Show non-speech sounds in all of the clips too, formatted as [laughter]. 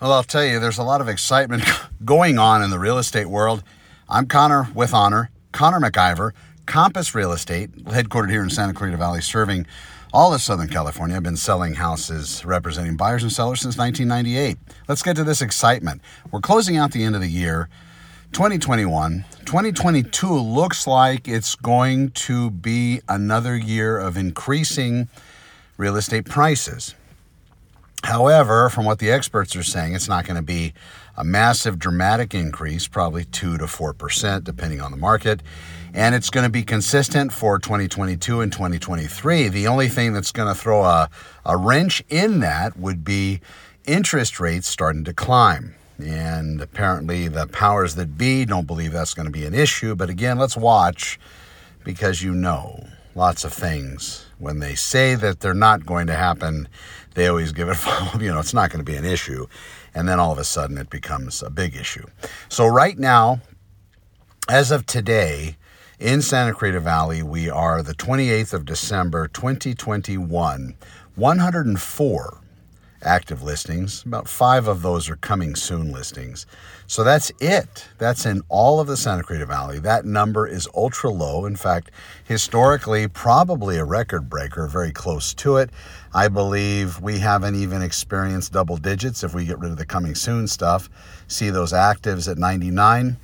Well, I'll tell you, there's a lot of excitement [laughs] going on in the real estate world. I'm Connor with Honor, Connor McIver, Compass Real Estate, headquartered here in Santa Clarita Valley, serving all of Southern California. I've been selling houses representing buyers and sellers since 1998. Let's get to this excitement. We're closing out the end of the year. 2021. 2022 looks like it's going to be another year of increasing real estate prices. However, from what the experts are saying, it's not going to be a massive, dramatic increase, probably 2 to 4%, depending on the market. And it's going to be consistent for 2022 and 2023. The only thing that's going to throw a, a wrench in that would be interest rates starting to climb. And apparently, the powers that be don't believe that's going to be an issue. But again, let's watch because you know lots of things. When they say that they're not going to happen, they always give it, [laughs] you know, it's not going to be an issue. And then all of a sudden it becomes a big issue. So, right now, as of today, in Santa Clarita Valley, we are the 28th of December, 2021, 104 active listings. About five of those are coming soon listings. So that's it. That's in all of the Santa Clarita Valley. That number is ultra low. In fact, historically, probably a record breaker, very close to it. I believe we haven't even experienced double digits if we get rid of the coming soon stuff. See those actives at 99.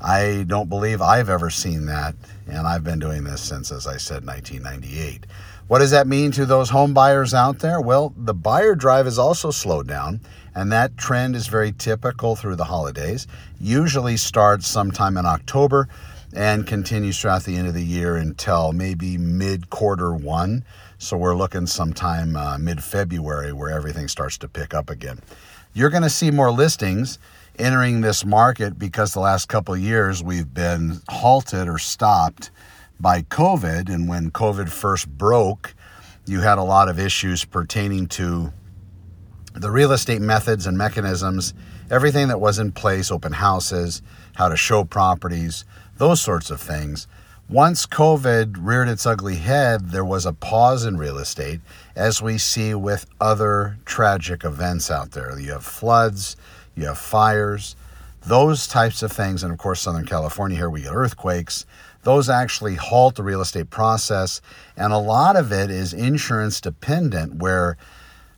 I don't believe I've ever seen that, and I've been doing this since, as I said, 1998. What does that mean to those home buyers out there? Well, the buyer drive is also slowed down, and that trend is very typical through the holidays. Usually starts sometime in October and continues throughout the end of the year until maybe mid quarter one. So we're looking sometime uh, mid February where everything starts to pick up again. You're going to see more listings entering this market because the last couple years we've been halted or stopped by COVID. And when COVID first broke, you had a lot of issues pertaining to the real estate methods and mechanisms, everything that was in place, open houses, how to show properties, those sorts of things. Once COVID reared its ugly head, there was a pause in real estate, as we see with other tragic events out there. You have floods, you have fires, those types of things. And of course, Southern California, here we get earthquakes those actually halt the real estate process. And a lot of it is insurance dependent, where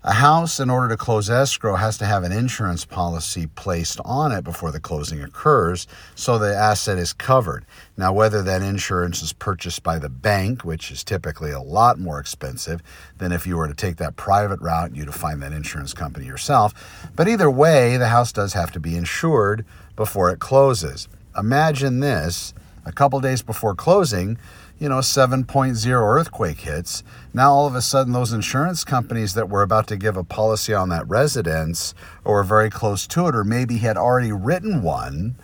a house, in order to close escrow, has to have an insurance policy placed on it before the closing occurs so the asset is covered. Now, whether that insurance is purchased by the bank, which is typically a lot more expensive than if you were to take that private route, and you to find that insurance company yourself. But either way, the house does have to be insured before it closes. Imagine this a couple days before closing, you know, 7.0 earthquake hits. Now, all of a sudden, those insurance companies that were about to give a policy on that residence or were very close to it, or maybe had already written one,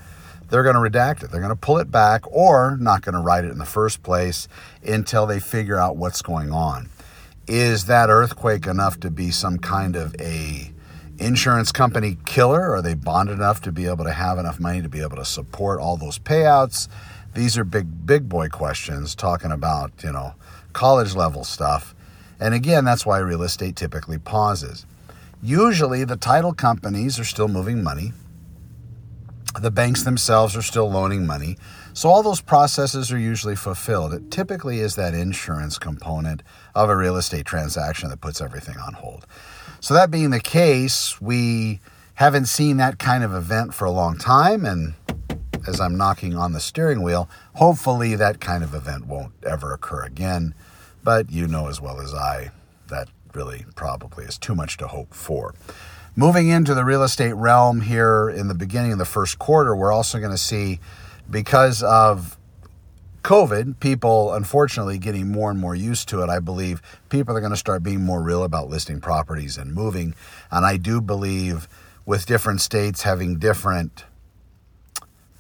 they're going to redact it. They're going to pull it back or not going to write it in the first place until they figure out what's going on. Is that earthquake enough to be some kind of a insurance company killer? Are they bonded enough to be able to have enough money to be able to support all those payouts? These are big, big boy questions talking about, you know, college level stuff. And again, that's why real estate typically pauses. Usually, the title companies are still moving money, the banks themselves are still loaning money. So, all those processes are usually fulfilled. It typically is that insurance component of a real estate transaction that puts everything on hold. So, that being the case, we haven't seen that kind of event for a long time. And as I'm knocking on the steering wheel. Hopefully, that kind of event won't ever occur again. But you know as well as I that really probably is too much to hope for. Moving into the real estate realm here in the beginning of the first quarter, we're also going to see, because of COVID, people unfortunately getting more and more used to it. I believe people are going to start being more real about listing properties and moving. And I do believe with different states having different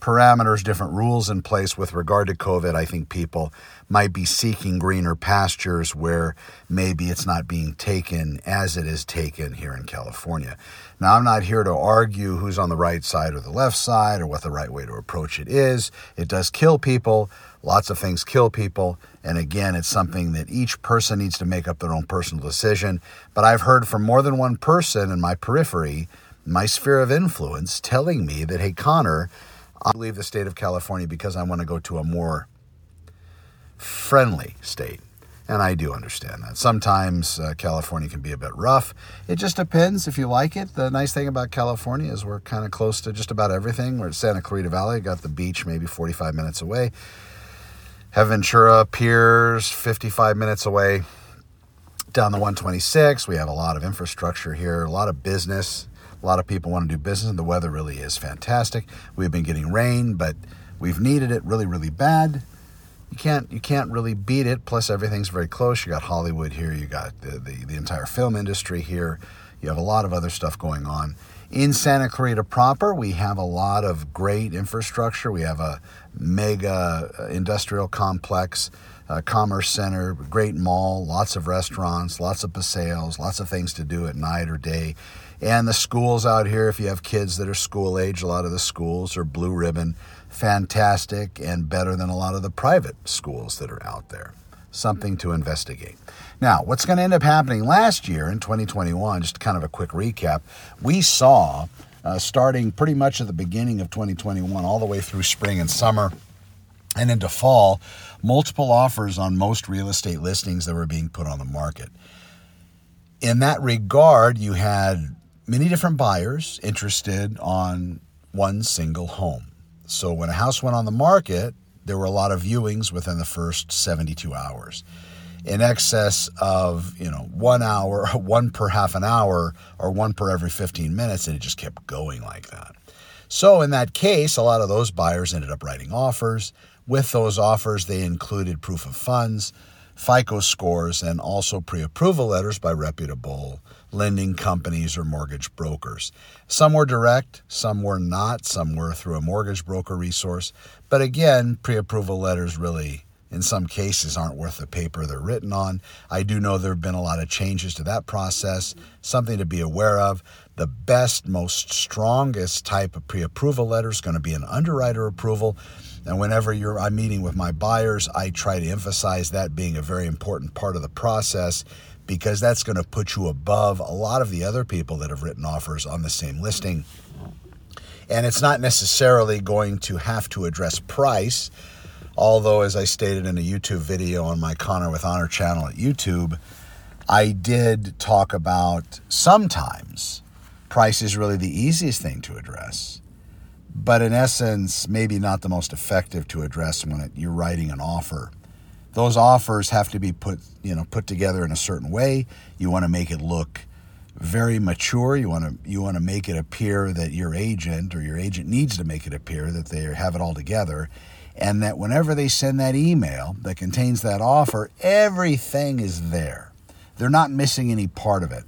parameters, different rules in place with regard to COVID, I think people might be seeking greener pastures where maybe it's not being taken as it is taken here in California. Now, I'm not here to argue who's on the right side or the left side or what the right way to approach it is. It does kill people. Lots of things kill people. And again, it's something that each person needs to make up their own personal decision. But I've heard from more than one person in my periphery my sphere of influence telling me that, hey, Connor, I leave the state of California because I want to go to a more friendly state. And I do understand that. Sometimes uh, California can be a bit rough. It just depends if you like it. The nice thing about California is we're kind of close to just about everything. We're at Santa Clarita Valley, got the beach maybe 45 minutes away. Have Ventura Piers 55 minutes away. Down the 126, we have a lot of infrastructure here, a lot of business. A lot of people want to do business, and the weather really is fantastic. We've been getting rain, but we've needed it really, really bad you can't you can't really beat it. Plus, everything's very close. You got Hollywood here. You got the, the, the entire film industry here. You have a lot of other stuff going on. In Santa Clarita proper, we have a lot of great infrastructure. We have a mega uh, industrial complex, a commerce center, great mall, lots of restaurants, lots of paseos, lots of things to do at night or day. And the schools out here, if you have kids that are school age, a lot of the schools are blue ribbon fantastic and better than a lot of the private schools that are out there. Something to investigate. Now, what's going to end up happening last year in 2021, just kind of a quick recap, we saw uh, starting pretty much at the beginning of 2021, all the way through spring and summer and into fall, multiple offers on most real estate listings that were being put on the market. In that regard, you had many different buyers interested on one single home. So when a house went on the market, there were a lot of viewings within the first 72 hours. In excess of, you know, one hour, [laughs] one per half an hour, or one per every 15 minutes, and it just kept going like that. So in that case, a lot of those buyers ended up writing offers. With those offers, they included proof of funds, FICO scores, and also pre approval letters by reputable lending companies or mortgage brokers. Some were direct, some were not, some were through a mortgage broker resource. But again, pre approval letters really, in some cases, aren't worth the paper they're written on. I do know there have been a lot of changes to that process, something to be aware of. The best, most strongest type of pre approval letter is going to be an underwriter approval. And whenever you're I'm meeting with my buyers, I try to emphasize that being a very important part of the process because that's going to put you above a lot of the other people that have written offers on the same listing. And it's not necessarily going to have to address price, although, as I stated in a YouTube video on my Connor with Honor channel at YouTube, I did talk about sometimes price is really the easiest thing to address, but in essence, maybe not the most effective to address when it, you're writing an offer. Those offers have to be put you know put together in a certain way. You want to make it look very mature. You want to you want to make it appear that your agent or your agent needs to make it appear that they have it all together and that whenever they send that email that contains that offer everything is there. They're not missing any part of it.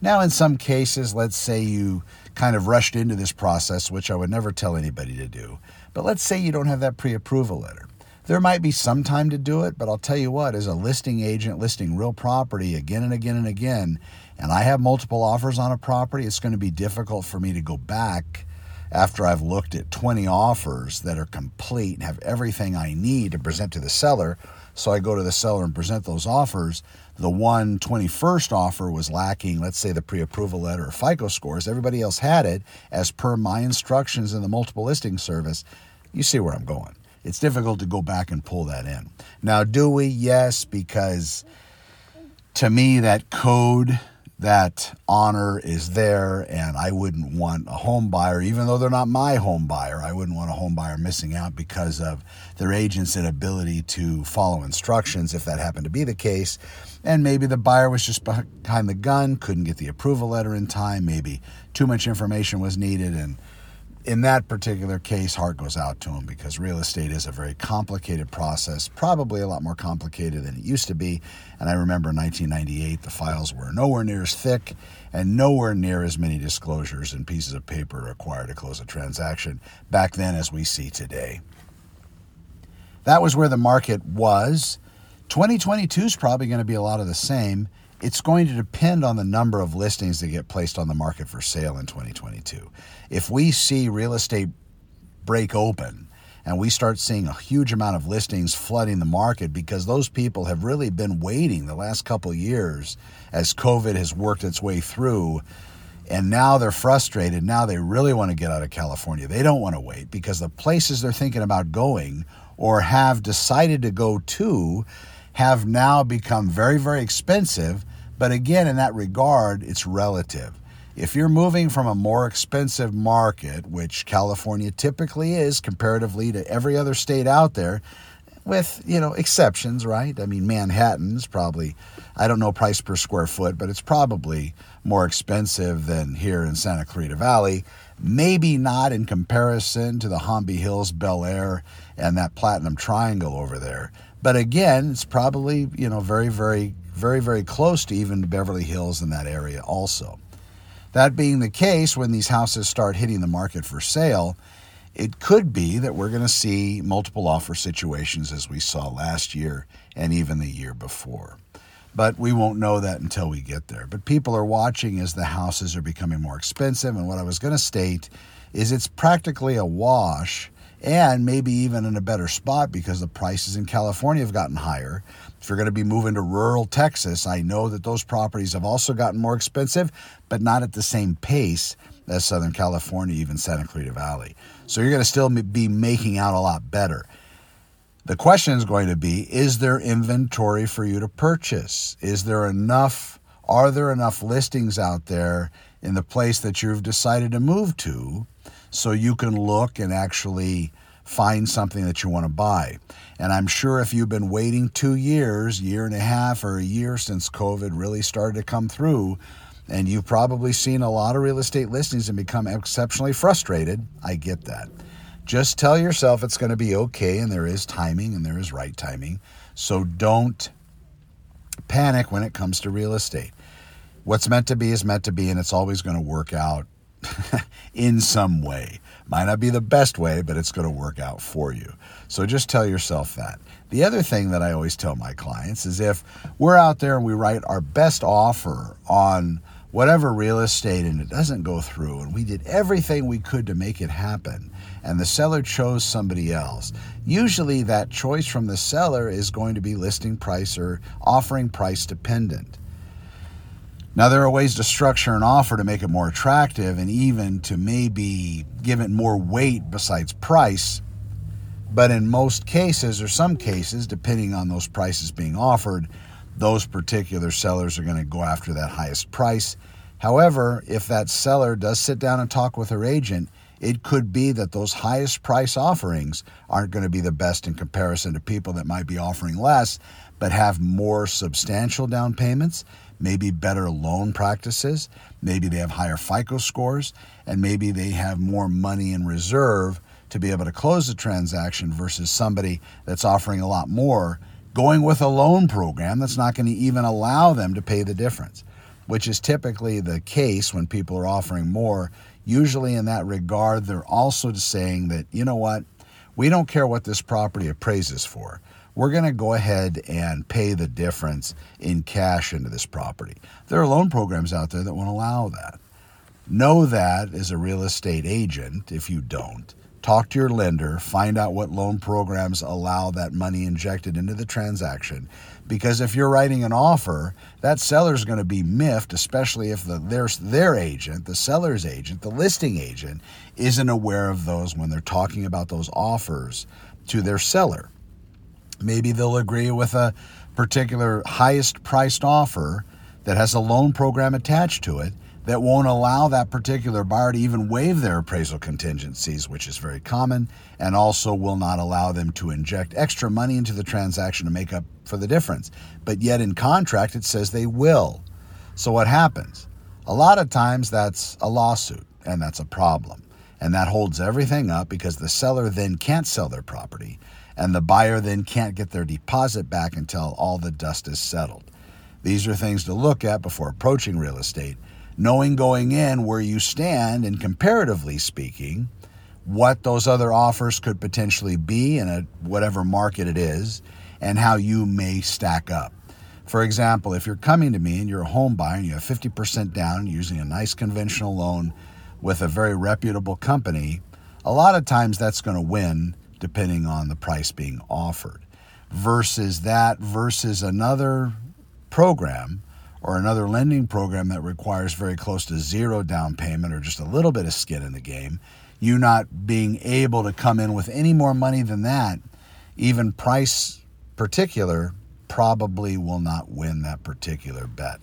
Now in some cases let's say you kind of rushed into this process which I would never tell anybody to do but let's say you don't have that pre-approval letter there might be some time to do it, but I'll tell you what, as a listing agent listing real property again and again and again, and I have multiple offers on a property, it's going to be difficult for me to go back after I've looked at 20 offers that are complete and have everything I need to present to the seller. So I go to the seller and present those offers. The one 21st offer was lacking, let's say, the pre approval letter or FICO scores. Everybody else had it as per my instructions in the multiple listing service. You see where I'm going it's difficult to go back and pull that in. Now, do we? Yes, because to me, that code, that honor is there, and I wouldn't want a home buyer, even though they're not my home buyer, I wouldn't want a home buyer missing out because of their agent's inability to follow instructions if that happened to be the case. And maybe the buyer was just behind the gun, couldn't get the approval letter in time, maybe too much information was needed, and in that particular case, heart goes out to him because real estate is a very complicated process, probably a lot more complicated than it used to be. And I remember in 1998, the files were nowhere near as thick and nowhere near as many disclosures and pieces of paper required to close a transaction back then as we see today. That was where the market was. 2022 is probably going to be a lot of the same it's going to depend on the number of listings that get placed on the market for sale in 2022. If we see real estate break open and we start seeing a huge amount of listings flooding the market because those people have really been waiting the last couple years as COVID has worked its way through And now they're frustrated. Now they really want to get out of California. They don't want to wait because the places they're thinking about going or have decided to go to have now become very, very expensive. But again, in that regard, it's relative. If you're moving from a more expensive market, which California typically is comparatively to every other state out there, with you know exceptions, right? I mean, Manhattan's probably I don't know price per square foot, but it's probably more expensive than here in Santa Clarita Valley. Maybe not in comparison to the Holmby Hills, Bel Air, and that Platinum Triangle over there. But again, it's probably you know very, very, very, very close to even Beverly Hills in that area also. That being the case, when these houses start hitting the market for sale, it could be that we're going to see multiple offer situations as we saw last year and even the year before. But we won't know that until we get there. But people are watching as the houses are becoming more expensive. And what I was going to state is it's practically a wash and maybe even in a better spot because the prices in California have gotten higher. If you're going to be moving to rural Texas, I know that those properties have also gotten more expensive, but not at the same pace as Southern California, even Santa Clarita Valley. So you're going to still be making out a lot better. The question is going to be is there inventory for you to purchase? Is there enough? Are there enough listings out there in the place that you've decided to move to so you can look and actually find something that you want to buy? And I'm sure if you've been waiting two years, year and a half, or a year since COVID really started to come through, and you've probably seen a lot of real estate listings and become exceptionally frustrated, I get that. Just tell yourself it's going to be okay and there is timing and there is right timing. So don't panic when it comes to real estate. What's meant to be is meant to be, and it's always going to work out [laughs] in some way. Might not be the best way, but it's going to work out for you. So just tell yourself that. The other thing that I always tell my clients is if we're out there and we write our best offer on whatever real estate and it doesn't go through and we did everything we could to make it happen and the seller chose somebody else usually that choice from the seller is going to be listing price or offering price dependent now there are ways to structure an offer to make it more attractive and even to maybe give it more weight besides price but in most cases or some cases depending on those prices being offered those particular sellers are going to go after that highest price. However, if that seller does sit down and talk with her agent, it could be that those highest price offerings aren't going to be the best in comparison to people that might be offering less but have more substantial down payments, maybe better loan practices, maybe they have higher FICO scores, and maybe they have more money in reserve to be able to close the transaction versus somebody that's offering a lot more going with a loan program that's not going to even allow them to pay the difference, which is typically the case when people are offering more. Usually, in that regard, they're also saying that, you know what, we don't care what this property appraises for. We're going to go ahead and pay the difference in cash into this property. There are loan programs out there that won't allow that. Know that as a real estate agent if you don't talk to your lender, find out what loan programs allow that money injected into the transaction. Because if you're writing an offer, that seller's going to be miffed, especially if the, their, their agent, the seller's agent, the listing agent, isn't aware of those when they're talking about those offers to their seller. Maybe they'll agree with a particular highest priced offer that has a loan program attached to it that won't allow that particular buyer to even waive their appraisal contingencies, which is very common, and also will not allow them to inject extra money into the transaction to make up for the difference. But yet in contract, it says they will. So what happens? A lot of times that's a lawsuit, and that's a problem. And that holds everything up because the seller then can't sell their property, and the buyer then can't get their deposit back until all the dust is settled. These are things to look at before approaching real estate knowing going in where you stand and comparatively speaking, what those other offers could potentially be in a whatever market it is and how you may stack up. For example, if you're coming to me and you're a home buyer and you have 50% down using a nice conventional loan with a very reputable company, a lot of times that's going to win depending on the price being offered. Versus that, versus another program or another lending program that requires very close to zero down payment or just a little bit of skin in the game, you not being able to come in with any more money than that, even price particular, probably will not win that particular bet.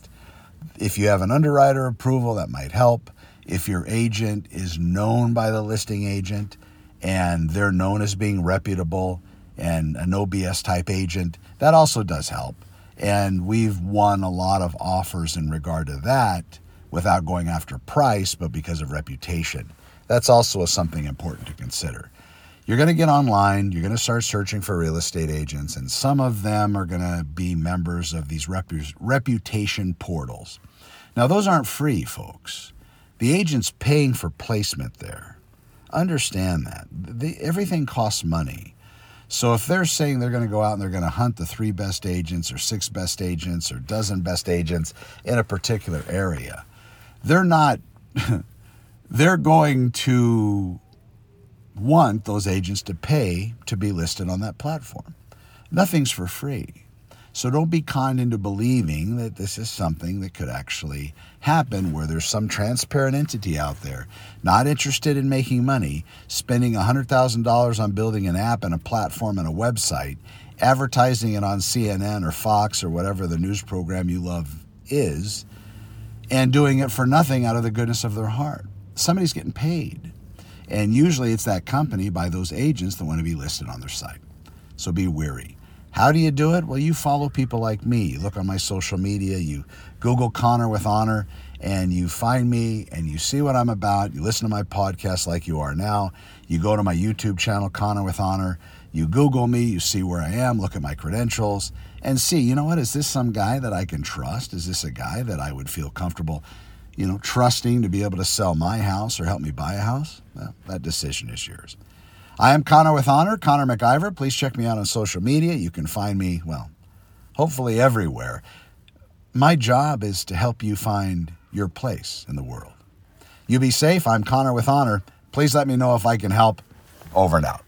If you have an underwriter approval, that might help. If your agent is known by the listing agent and they're known as being reputable and an OBS type agent, that also does help. And we've won a lot of offers in regard to that without going after price, but because of reputation. That's also something important to consider. You're going to get online, you're going to start searching for real estate agents, and some of them are going to be members of these repu- reputation portals. Now, those aren't free, folks. The agent's paying for placement there. Understand that. The, everything costs money. So if they're saying they're going to go out and they're going to hunt the three best agents or six best agents or dozen best agents in a particular area, they're not [laughs] they're going to want those agents to pay to be listed on that platform. Nothing's for free. So don't be conned into believing that this is something that could actually happen where there's some transparent entity out there not interested in making money, spending $100,000 on building an app and a platform and a website, advertising it on CNN or Fox or whatever the news program you love is, and doing it for nothing out of the goodness of their heart. Somebody's getting paid. And usually it's that company by those agents that want to be listed on their site. So be wary. How do you do it? Well, you follow people like me. You look on my social media, you Google Connor with Honor, and you find me and you see what I'm about. You listen to my podcast like you are now. You go to my YouTube channel, Connor with Honor. You Google me, you see where I am, look at my credentials, and see, you know what? Is this some guy that I can trust? Is this a guy that I would feel comfortable, you know, trusting to be able to sell my house or help me buy a house? Well, that decision is yours. I am Connor with Honor, Connor MacIver. Please check me out on social media. You can find me, well, hopefully everywhere. My job is to help you find your place in the world. You be safe. I'm Connor with Honor. Please let me know if I can help. Over and out.